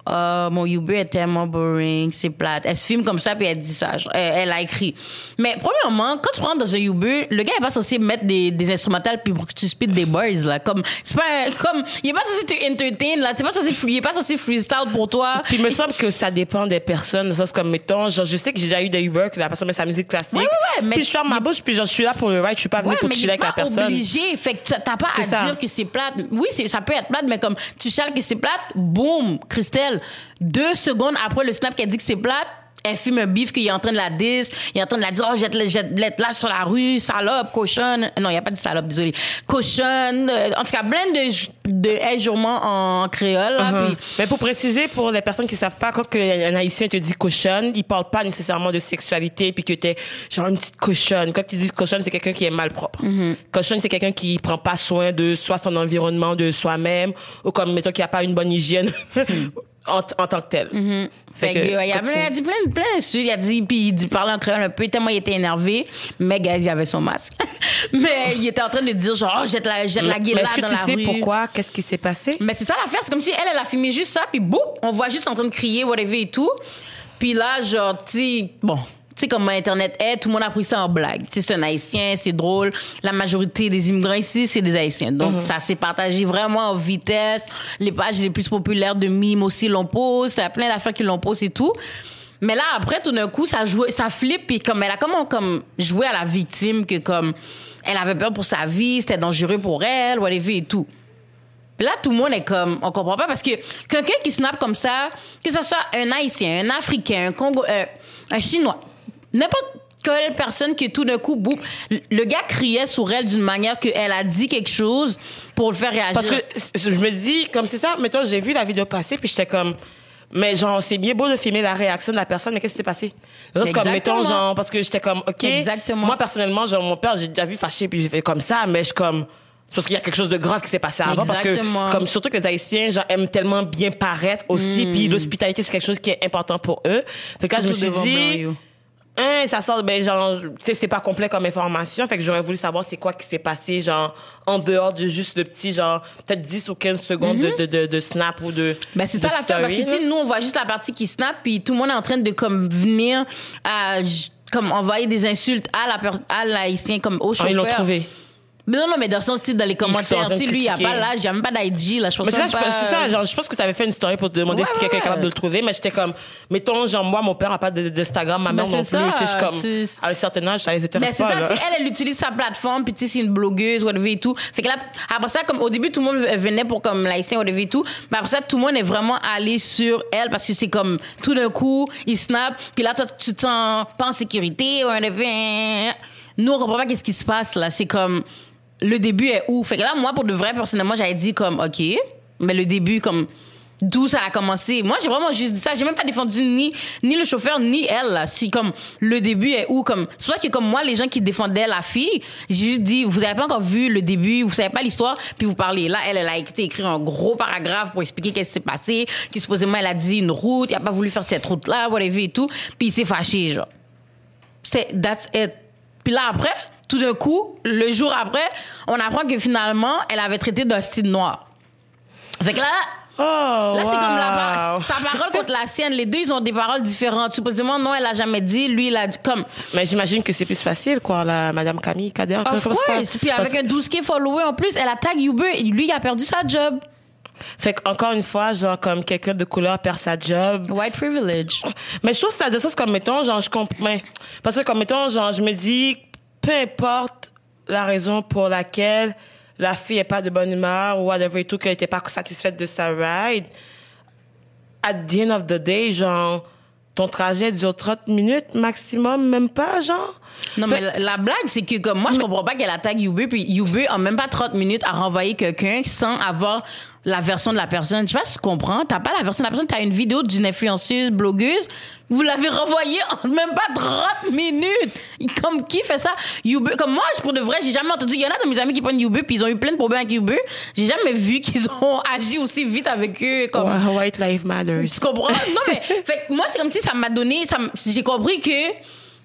S2: ah, mon Uber est tellement boring, c'est plate. Elle se filme comme ça puis elle dit ça. Elle, elle a écrit. Mais premièrement, quand tu rentres dans un Uber, le gars est pas censé mettre des, des instrumentales puis pour que tu speed des boys là. Comme c'est pas comme il est pas censé te entertain là. T'es pas censé il est pas censé freestyle pour toi.
S1: Puis il me semble que ça dépend des personnes. Ça, c'est comme, mettons, genre, je sais que j'ai déjà eu des Uber que la personne met sa musique classique.
S2: Ouais, ouais, ouais, mais
S1: puis je ferme ma bouche, puis genre, je suis là pour le ride, je suis pas venue pour
S2: mais il
S1: chiller avec la personne.
S2: obligé. Fait que t'as pas
S1: C'est
S2: à
S1: ça.
S2: dire que c'est plate. Oui, c'est, ça peut être plate, mais comme tu chiales que c'est plate, boum, Christelle. Deux secondes après le snap qu'elle dit que c'est plate, elle filme un bif qu'il est en train de la dis, il est en train de la dire, oh, jette, jette, jette là sur la rue, salope, cochonne. Non, il n'y a pas de salope, désolé. Cochonne. euh, En tout cas, plein de, de en créole, là,
S1: Uh-huh.
S2: puis
S1: Mais pour préciser, pour les personnes qui savent pas, quand un haïtien te dit cochonne, il parle pas nécessairement de sexualité, puis que t'es genre une petite cochonne. Quand tu dis cochonne, c'est quelqu'un qui est malpropre.
S2: Mm-hmm.
S1: Cochonne, c'est quelqu'un qui prend pas soin de soit son environnement, de soi-même, ou comme, mettons, qui a pas une bonne hygiène en, en tant que tel.
S2: Mm-hmm. Fait que, ouais, il, a, dit plein, plein de choses. Il a dit, puis il dit, parlait en créole un peu, tellement il était énervé. Mais, gars, il avait son masque. mais il était en train de dire, genre, oh, jette la, jette la
S1: Mais
S2: guéla
S1: est-ce que
S2: dans
S1: tu
S2: la
S1: sais
S2: rue.
S1: pourquoi? Qu'est-ce qui s'est passé?
S2: Mais c'est ça l'affaire. C'est comme si elle, elle a filmé juste ça, puis boum, on voit juste en train de crier, whatever et tout. Puis là, genre, tu bon. Tu sais comment Internet est, tout le monde a pris ça en blague. Tu sais, c'est un Haïtien, c'est drôle. La majorité des immigrants ici, c'est des Haïtiens. Donc, ça s'est partagé vraiment en vitesse. Les pages les plus populaires de mimes aussi l'ont posé. Il y a plein d'affaires qui l'ont posé et tout. Mais là, après, tout d'un coup, ça jouait, ça flippe, puis comme elle a comme, comme joué à la victime, que comme, elle avait peur pour sa vie, c'était dangereux pour elle, whatever et tout. Puis là, tout le monde est comme, on comprend pas parce que quelqu'un qui snap comme ça, que ce soit un Haïtien, un Africain, un Congo, euh, un Chinois, n'importe quelle personne qui tout d'un coup, boum, le gars criait sur elle d'une manière qu'elle a dit quelque chose pour le faire réagir.
S1: Parce que je me dis, comme c'est ça, mettons, j'ai vu la vidéo passer, puis j'étais comme, mais genre, c'est bien beau de filmer la réaction de la personne, mais qu'est-ce qui s'est passé? Genre, comme, mettons, genre, parce que j'étais comme, OK.
S2: Exactement.
S1: Moi, personnellement, genre, mon père, j'ai déjà vu fâché, puis j'ai fait comme ça, mais je suis comme, c'est parce qu'il y a quelque chose de grave qui s'est passé avant,
S2: Exactement.
S1: parce que, comme, surtout que les Haïtiens, genre, aiment tellement bien paraître aussi, puis l'hospitalité, c'est quelque chose qui est important pour eux. Fait que là, je me suis dit, Hein, ça sort, ben, genre, tu sais, c'est pas complet comme information. Fait que j'aurais voulu savoir c'est quoi qui s'est passé, genre, en dehors de juste le petit, genre, peut-être 10 ou 15 secondes de, de, de, de snap ou de.
S2: Ben c'est ça l'affaire parce que tu sais nous on voit juste la partie qui snap puis tout le monde est en train de comme venir à comme envoyer des insultes à la à l'haïtien comme au
S1: Ah,
S2: chauffeur.
S1: ils l'ont trouvé.
S2: Mais non non mais dans le sens tu sais, dans les commentaires tu lui il y a pas l'âge, il y a même pas d'IG là, je pense
S1: Mais c'est ça, je
S2: pas-
S1: c'est ça, genre, je pense que tu avais fait une story pour te demander
S2: Ouais,
S1: si quelqu'un est capable de le trouver, mais j'étais comme, mettons, genre, moi, mon père a pas d'Instagram, ma mère
S2: Ben,
S1: non plus,
S2: c'est
S1: tu sais, je
S2: ça,
S1: comme,
S2: tu-
S1: à un certain âge, ça les
S2: Mais
S1: intéresse
S2: c'est
S1: pas,
S2: ça,
S1: là.
S2: tu sais, elle, elle utilise sa plateforme, puis tu sais, c'est une blogueuse, whatever et tout. Fait que là, après ça, comme au début, tout le monde venait pour comme l'haïtien, whatever et tout. Mais après ça, tout le monde est vraiment allé sur elle parce que c'est comme, tout d'un coup, il snap, puis là, toi, tu te sens pas en sécurité, whatever. Nous, on comprend pas qu'est-ce qui se passe, là. C'est comme, le début est où? Fait que là, moi, pour de vrai, personnellement, j'avais dit comme, OK, mais le début, comme, d'où ça a commencé? Moi, j'ai vraiment juste dit ça. J'ai même pas défendu ni, ni le chauffeur, ni elle. Si, comme, le début est où, comme, c'est pour ça que, comme moi, les gens qui défendaient la fille, j'ai juste dit, vous avez pas encore vu le début, vous savez pas l'histoire, puis vous parlez. Là, elle, elle a été écrit un gros paragraphe pour expliquer qu'est-ce qui s'est passé, que supposément, elle a dit une route, il a pas voulu faire cette route-là, whatever et tout, puis il s'est fâché, genre. C'est, that's it. Puis là, après, tout d'un coup, le jour après, on apprend que finalement, elle avait traité d'un style noir. Fait que là,
S1: Oh,
S2: Là, c'est comme la sa parole contre la sienne. Les deux, ils ont des paroles différentes. Supposément, non, elle a jamais dit. Lui, il a dit comme.
S1: Mais j'imagine que c'est plus facile, quoi, la Madame Camille Kader.
S2: Of course. Puis avec
S1: Parce-
S2: un 12K follower en plus, elle a tag Uber. Et lui, il a perdu sa job.
S1: Fait qu'encore une fois, genre, comme quelqu'un de couleur perd sa job.
S2: White privilege.
S1: Mais je trouve ça de choses comme, mettons, genre, je comprends. Parce que, comme, mettons, genre, je me dis, peu importe la raison pour laquelle la fille est pas de bonne humeur ou whatever et tout, qu'elle était pas satisfaite de sa ride, at the end of the day, genre, ton trajet dure 30 minutes maximum, même pas, genre.
S2: Non,
S1: Fait-
S2: mais la, la blague, c'est que comme moi, je comprends pas qu'elle a tag Uber, puis Uber, en même pas 30 minutes, à renvoyer quelqu'un sans avoir la version de la personne. Je sais pas si tu comprends. T'as pas la version de la personne, t'as une vidéo d'une influenceuse, blogueuse. Vous l'avez renvoyée en même pas 30 minutes. Comme qui fait ça? Uber, comme moi, pour de vrai, j'ai jamais entendu. Il y en a de mes amis qui prennent Uber, puis ils ont eu plein de problèmes avec Uber. J'ai jamais vu qu'ils ont agi aussi vite avec eux. Comme,
S1: White Life Matters.
S2: tu comprends? Non, mais, fait moi, c'est comme si ça m'a donné, ça j'ai compris que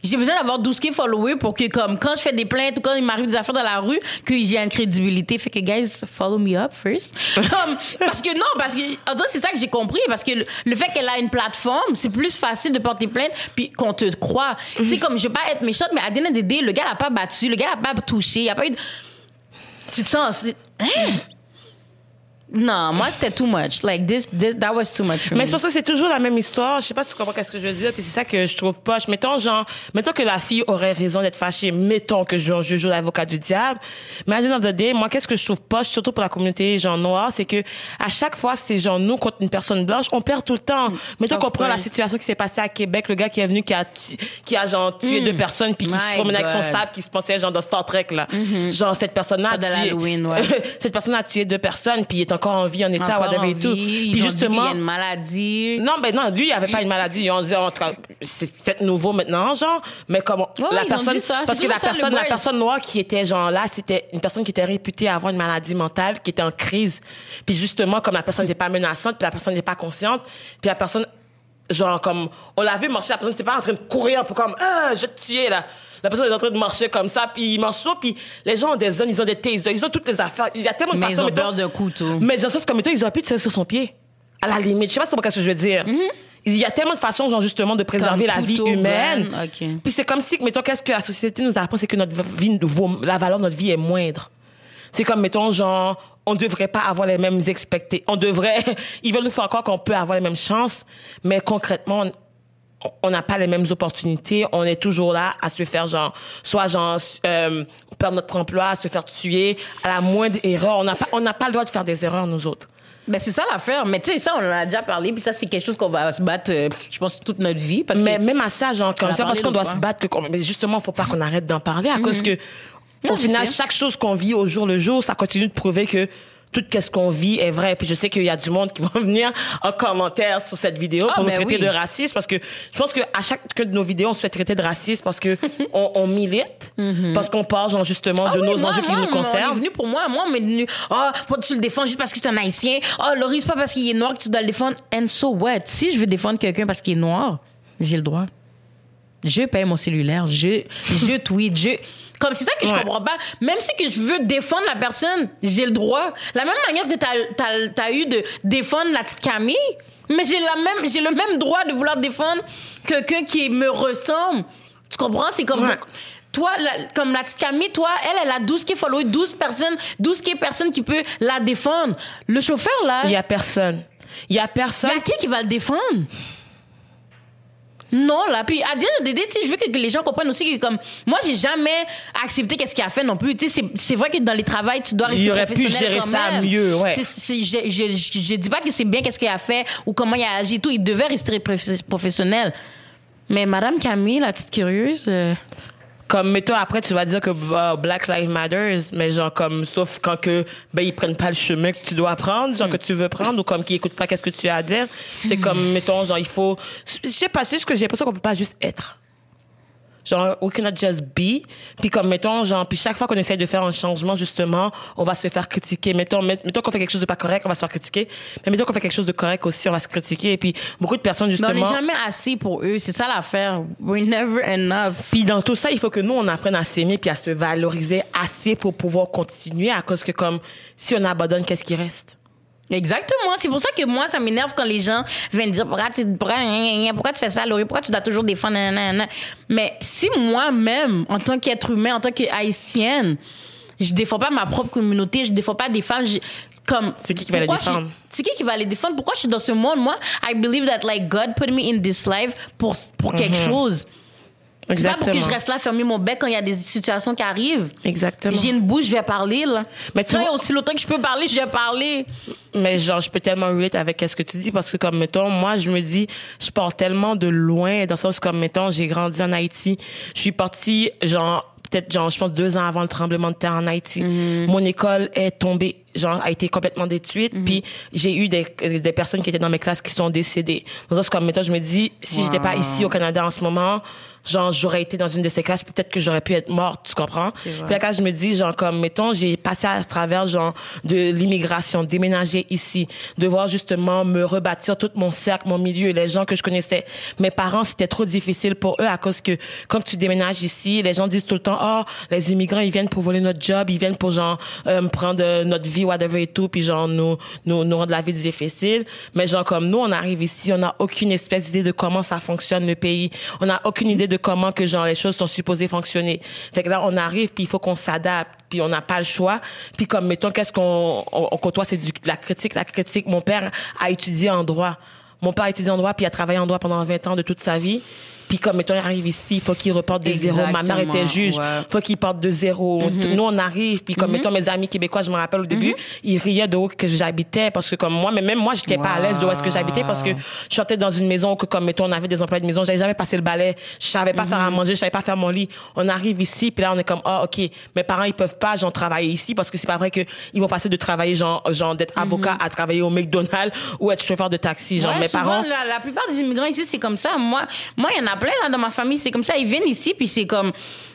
S2: j'ai besoin d'avoir 12K followers pour que, comme, quand je fais des plaintes ou quand il m'arrive des affaires dans la rue, que j'ai une crédibilité. Fait que, guys, follow me up first. Comme, parce que non, parce que, en dirait, c'est ça que j'ai compris. Parce que le, le fait qu'elle a une plateforme, c'est plus facile de porter plainte puis qu'on te croit. Tu sais, comme, je veux pas être méchante, mais à day, le gars l'a pas battu, le gars l'a pas touché, il a pas eu de... Tu te sens... Hein? Non, moi, c'était too much. Like, this, this, that was too much for
S1: Mais c'est parce que c'est toujours la même histoire. Je sais pas si tu comprends qu'est-ce que je veux dire. Puis c'est ça que je trouve poche. Mettons, genre, mettons que la fille aurait raison d'être fâchée. Mettons que je, je joue l'avocat du diable. Mais à the end of the day, moi, qu'est-ce que je trouve poche, surtout pour la communauté, genre, noire, c'est que à chaque fois, c'est genre, nous contre une personne blanche, on perd tout le temps. Mettons
S2: Of
S1: qu'on prend la situation qui s'est passée à Québec, le gars qui est venu, qui a, qui a, genre, tué deux personnes, puis qui se.
S2: My
S1: promenait avec son
S2: God. Mm-hmm.
S1: sabre, qui se pensait, genre, dans Star Trek, là. Genre, cette personne-là a tué-
S2: ouais.
S1: cette personne a tué deux personnes, puis il est encore en vie, en état, whatever et tout. Puis
S2: ils ont dit qu'il y a une maladie.
S1: Non, ben non, lui, il avait pas une maladie. On disait, en tout cas, c'est peut-être nouveau maintenant, genre. Mais comme
S2: Ouais,
S1: la
S2: ils ont
S1: personne,
S2: dit ça.
S1: parce que la
S2: ça,
S1: personne, la personne noire qui était genre là, c'était une personne qui était réputée avoir une maladie mentale, qui était en crise. Puis justement, comme la personne n'était pas menaçante, puis la personne n'est pas consciente, puis la personne, genre comme, on l'a vu marcher, la personne n'était pas en train de courir pour comme, ah, je vais te tuer là. La personne est en train de marcher comme ça, puis il marche sur, puis les gens ont des zones, ils ont des tasers, ils ont toutes les affaires. Il y a tellement de
S2: Mais ils ont
S1: mettons-
S2: peur de couteau.
S1: mais genre, c'est comme mettons, ils auraient pu tirer sur son pied. À la limite. Je sais pas ce que je veux dire. Il y a tellement de façons, genre, justement, de préserver.
S2: Comme
S1: la vie humaine. Puis c'est comme si, mettons, qu'est-ce que la société nous apprend, c'est que notre vie, la valeur de notre vie est moindre. C'est comme, mettons, genre, on devrait pas avoir les mêmes expectés. On devrait, ils veulent nous faire croire qu'on peut avoir les mêmes chances, mais concrètement, on- n'a pas les mêmes opportunités. On est toujours là à se faire genre, soit genre euh, perdre notre emploi, se faire tuer à la moindre erreur. On n'a pas, on n'a pas le droit de faire des erreurs nous autres.
S2: Ben, c'est ça l'affaire. Mais tu sais, ça, on en a déjà parlé. Puis ça, c'est quelque chose qu'on va se battre, euh, je pense, toute notre vie. Parce
S1: Mais
S2: que,
S1: même à ça, genre comme ça, parce qu'on doit se battre. Que, mais justement, faut pas qu'on arrête d'en parler à cause que, au final,
S2: sais.
S1: chaque chose qu'on vit au jour le jour, ça continue de prouver que tout ce qu'on vit est vrai. Puis je sais qu'il y a du monde qui va venir en commentaire sur cette vidéo
S2: Ah,
S1: pour nous
S2: ben
S1: traiter
S2: oui.
S1: de raciste parce que je pense que à chaque de nos vidéos, on se fait traiter de raciste parce que on, on milite, parce qu'on parle genre justement
S2: Mhm. Ah
S1: de
S2: oui,
S1: nos
S2: moi,
S1: enjeux qui
S2: moi,
S1: nous
S2: On est
S1: concernent.
S2: venu pour moi. Moi, on est venu. Ah, pourquoi tu le défends juste parce que c'est un haïtien? Ah, Laurie, c'est pas parce qu'il est noir que tu dois le défendre. And so what? Si je veux défendre quelqu'un parce qu'il est noir, j'ai le droit. Je paye mon cellulaire. Je, je tweet. Je. Comme c'est ça que je
S1: Ouais.
S2: comprends pas. Même si que je veux défendre la personne, j'ai le droit. La même manière que t'as as, eu de défendre la petite Camille, mais j'ai la même j'ai le même droit de vouloir défendre quelqu'un qui me ressemble. Tu comprends? C'est comme
S1: Ouais.
S2: toi, la- comme la petite Camille, toi, elle, elle a 12 qui follow, 12 personnes, 12 qui personnes qui peut la défendre. Le chauffeur, là,
S1: Il
S2: il
S1: y a personne. Il y a personne.
S2: y a qui qui va le défendre? Non, là. Puis, à dire de je veux que, les gens comprennent aussi que, comme, moi, j'ai jamais accepté qu'est-ce qu'il a fait non plus. Tu sais, c'est- vrai que dans les travails, tu dois rester
S1: Il aurait pu
S2: professionnel
S1: gérer
S2: quand
S1: ça
S2: même.
S1: mieux, ouais.
S2: C'est- c'est- je, je, je, je dis pas que c'est bien qu'est-ce qu'il a fait ou comment il a agi et tout. Il devait rester prof- professionnel. Mais Madame Camille, la petite curieuse, euh,
S1: comme mettons après tu vas dire que bah, Black Lives Matters mais genre comme sauf quand que ben ils prennent pas le chemin que tu dois prendre genre que tu veux prendre ou comme qu'ils écoutent pas qu'est-ce que tu as à dire. C'est comme mettons genre il faut je sais pas c'est juste que j'ai l'impression qu'on peut pas juste être genre we cannot just be puis comme mettons genre puis chaque fois qu'on essaie de faire un changement justement on va se faire critiquer mettons met- mettons qu'on fait quelque chose de pas correct on va se faire critiquer mais mettons qu'on fait quelque chose de correct aussi on va se critiquer et puis beaucoup de personnes
S2: Mais on
S1: justement
S2: n'est jamais assez pour eux. C'est ça l'affaire. We're never enough.
S1: puis dans tout ça, il faut que nous, on apprenne à s'aimer puis à se valoriser assez pour pouvoir continuer à cause que comme si on abandonne, qu'est-ce qui reste?
S2: Exactement. C'est pour ça que moi, ça m'énerve quand les gens viennent dire pourquoi tu, pourquoi, pourquoi tu fais ça, Laurie? Pourquoi tu dois toujours défendre? nanana. Mais si moi-même, en tant qu'être humain, en tant qu'haïtienne, je défends pas ma propre communauté, je défends pas des femmes, je- comme.
S1: C'est qui qui va les défendre?
S2: C'est qui qui va les défendre? Pourquoi je suis dans ce monde? Moi, I believe that like God put me in this life pour, pour quelque chose. C'est pas pour que je reste là fermer mon bec quand il y a des situations qui arrivent.
S1: Exactement.
S2: J'ai une bouche, je vais parler, là.
S1: Mais tu vois-
S2: aussi longtemps que je peux parler, je vais parler.
S1: Mais genre, je peux tellement relate avec ce que tu dis parce que comme, mettons, moi, je me dis, je pars tellement de loin dans le sens comme, mettons, j'ai grandi en Haïti. Je suis partie, genre, peut-être, genre, je pense deux ans avant le tremblement de terre en Haïti. Mon école est tombée, genre, a été complètement détruite. Puis j'ai eu des, des personnes qui étaient dans mes classes qui sont décédées. Le sens comme, mettons, je me dis, si j'étais pas ici au Canada en ce moment, genre, j'aurais été dans une de ces classes, peut-être que j'aurais pu être morte, tu comprends? Puis là, quand je me dis, genre, comme, mettons, j'ai passé à travers, genre, de l'immigration, déménager ici, devoir justement me rebâtir tout mon cercle, mon milieu, les gens que je connaissais. Mes parents, c'était trop difficile pour eux à cause que, quand tu déménages ici, les gens disent tout le temps, oh, les immigrants, ils viennent pour voler notre job, ils viennent pour, genre, euh, prendre euh, notre vie, whatever et tout, puis genre, nous, nous, nous rendre la vie difficile. Mais genre, comme nous, on arrive ici, on n'a aucune espèce d'idée de comment ça fonctionne, le pays. On n'a aucune idée de comment que, genre, les choses sont supposées fonctionner. Fait que là, on arrive, puis il faut qu'on s'adapte puis on n'a pas le choix. Puis comme mettons qu'est-ce qu'on on, côtoie c'est du la critique, la critique. Mon père a étudié en droit. Mon père a étudié en droit puis a travaillé en droit pendant 20 ans de toute sa vie. Puis comme mettons il arrive ici, il faut qu'il reparte de zéro. Ma mère était juge,
S2: ouais.
S1: faut qu'il parte de zéro. Nous on arrive puis comme mettons mes amis québécois, je me rappelle au début, ils riaient de où que j'habitais parce que comme moi mais même moi j'étais pas à l'aise de où est-ce que j'habitais parce que je sortais dans une maison que comme mettons on avait des employés de maison, j'avais jamais passé le balai, je savais pas faire à manger, je savais pas faire mon lit. On arrive ici puis là on est comme ah OK, mes parents ils peuvent pas genre travailler ici parce que c'est pas vrai que ils vont passer de travailler genre genre d'être avocat à travailler au McDonald's ou être chauffeur de taxi. Genre
S2: Ouais,
S1: mes
S2: souvent,
S1: parents
S2: La, la plupart des immigrants ici, c'est comme ça. Moi, moi, il y en a plein là, dans ma famille, c'est comme ça. Ils viennent ici, puis c'est comme.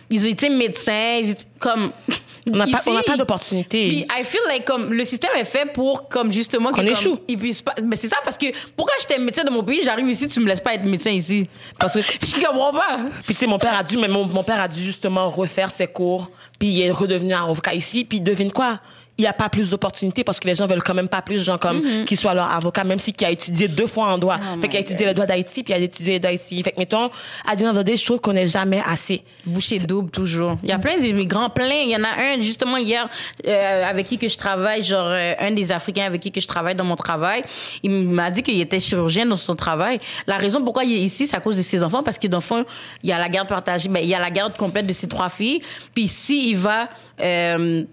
S2: Ils ont été médecins, ils étaient comme.
S1: on n'a pas on n'a pas
S2: Puis
S1: d'opportunité.
S2: I feel like comme le système est fait pour comme justement
S1: Qu'on échoue.
S2: ils puissent pas. Mais c'est ça parce que pourquoi j'étais médecin de mon pays, j'arrive ici, tu me laisses pas être médecin ici.
S1: Parce que
S2: Je comprends pas.
S1: Puis tu sais, mon père a dû, mais mon, mon père a dû justement refaire ses cours, puis il est redevenu avocat ici, puis devine quoi? Il n'y a pas plus d'opportunités parce que les gens veulent quand même pas plus de gens comme
S2: Mm-hmm.
S1: qui soient leur avocat même si qui a étudié deux fois en droit
S2: Oh
S1: fait qu'il a étudié le droit d'Haïti puis il a étudié ici fait que mettons à dire je trouve qu'on n'est jamais assez
S2: Boucher double toujours. Il y a plein d'immigrants, plein. Il y en a un justement hier euh, avec qui que je travaille, genre euh, un des Africains avec qui que je travaille dans mon travail. Il m'a dit qu'il était chirurgien dans son travail. La raison pourquoi il est ici, c'est à cause de ses enfants parce que dans le fond, il y a la garde partagée, ben, il y a la garde complète de ses trois filles. Puis si il va euh,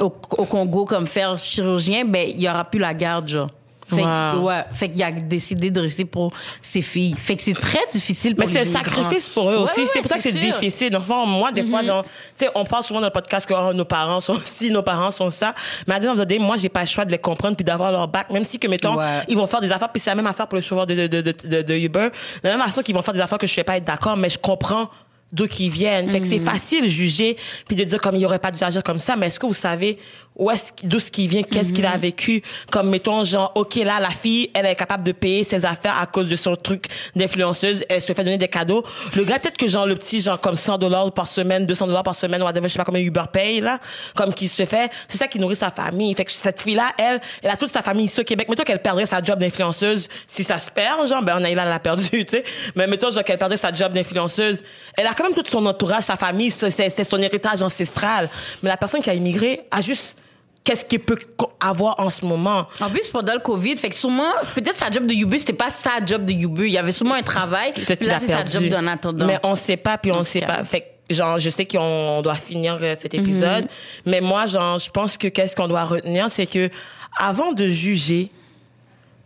S2: au, au Congo comme faire chirurgien, ben il y aura plus la garde genre. Fait,
S1: Wow.
S2: ouais, fait qu'il a décidé de rester pour ses filles. Fait que c'est très difficile pour
S1: Mais c'est un sacrifice pour eux aussi.
S2: ouais,
S1: c'est pour ça que c'est difficile. Dans le fond, moi, des fois, genre, tu sais, on parle souvent dans le podcast que oh, nos parents sont ci, nos parents sont ça. Mais à the day, moi, j'ai pas le choix de les comprendre puis d'avoir leur bac. Même si que, mettons, ils vont faire des affaires, puis c'est la même affaire pour le chauffeur de, de, de, de, de, Uber. De la même façon qu'ils vont faire des affaires que je fais pas être d'accord, mais je comprends d'où qu'ils viennent. Fait que c'est
S2: Mm.
S1: facile de juger puis de dire comme il aurait pas dû agir comme ça. Mais est-ce que vous savez où est-ce d'où ce qui vient, qu'est-ce qu'il a
S2: Mm-hmm.
S1: vécu? Comme, mettons, genre, OK, là, la fille, elle est capable de payer ses affaires à cause de son truc d'influenceuse. Elle se fait donner des cadeaux. Le gars, peut-être que genre, le petit, genre, comme 100 dollars par semaine, 200 dollars par semaine, whatever, je sais pas combien Uber paye, là, comme qui se fait, c'est ça qui nourrit sa famille. Fait que cette fille-là, elle, elle a toute sa famille ici au Québec. Mettons qu'elle perdrait sa job d'influenceuse. Si ça se perd, genre, ben, on a, là, elle l'a perdu, tu sais. Mais mettons, genre, qu'elle perdrait sa job d'influenceuse. Elle a quand même tout son entourage, sa famille, c'est son héritage ancestral. Mais la personne qui a immigré a juste, qu'est-ce qu'il peut avoir en ce moment?
S2: En plus, pendant le COVID, fait que sûrement, peut-être sa job de Uber, c'était pas sa job de Uber. Il y avait sûrement un travail. Puis là, c'est sa job d'un attendant.
S1: Mais on sait pas, puis on sait pas. Fait que, genre, je sais qu'on doit finir euh, cet
S2: Mhm.
S1: épisode, mais moi, genre, je pense que qu'est-ce qu'on doit retenir, c'est que avant de juger,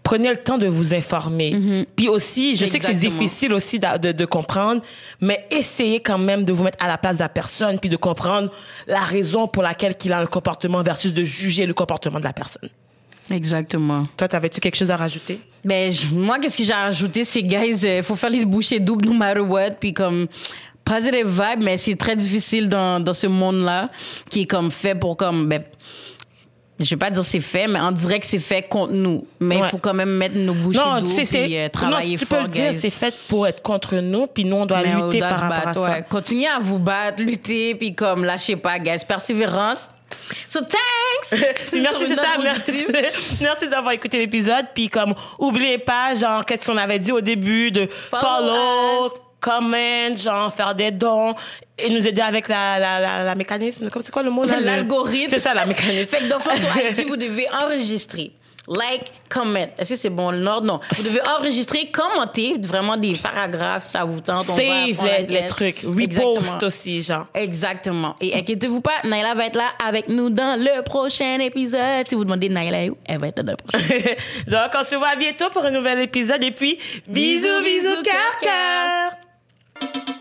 S1: prenez le temps de vous informer. Puis aussi, je sais que c'est difficile aussi de, de, de comprendre, mais essayez quand même de vous mettre à la place de la personne, puis de comprendre la raison pour laquelle il a un comportement versus de juger le comportement de la personne.
S2: Exactement.
S1: Toi, t'avais-tu quelque chose à rajouter?
S2: Ben, je- moi, qu'est-ce que j'ai rajouté, c'est, guys, il faut faire les bouchées doubles no matter what, puis comme positive vibe, mais c'est très difficile dans, dans ce monde-là, qui est comme fait pour comme, ben, je vais pas dire c'est fait, mais on dirait que c'est fait contre nous. Mais il
S1: Ouais.
S2: faut quand même mettre nos bouchées
S1: Non, c'est,
S2: puis euh,
S1: non,
S2: travailler
S1: tu peux le dire, c'est fait pour être contre nous, puis nous, on doit
S2: Mais on
S1: lutter
S2: doit
S1: par rapport
S2: battre,
S1: à ça.
S2: ouais. Continuez à vous battre, lutter, puis comme, lâchez pas, guys. Persévérance. So, thanks!
S1: Merci, ça. Merci, merci d'avoir écouté l'épisode. Puis comme, oubliez pas, genre, qu'est-ce qu'on avait dit au début de
S2: Follow
S1: follow. Comment, genre, faire des dons et nous aider avec la, la, la, la mécanisme. Comme c'est quoi le mot là?
S2: L'algorithme.
S1: C'est ça, la mécanisme.
S2: Fait que dans sur vous devez enregistrer. Like, comment. Est-ce que c'est bon le nord? Non. Vous devez enregistrer, commenter vraiment des paragraphes, ça vous tente. on va
S1: Save les, les trucs. Repost aussi, genre.
S2: Exactement. Et inquiétez-vous pas, Naila va être là avec nous dans le prochain épisode. Si vous demandez Naila où, elle va être là dans le prochain.
S1: Donc, on se voit bientôt pour un nouvel épisode. Et puis, bisous,
S2: Bisous,
S1: bisous, cœur.
S2: cœur. thank
S1: you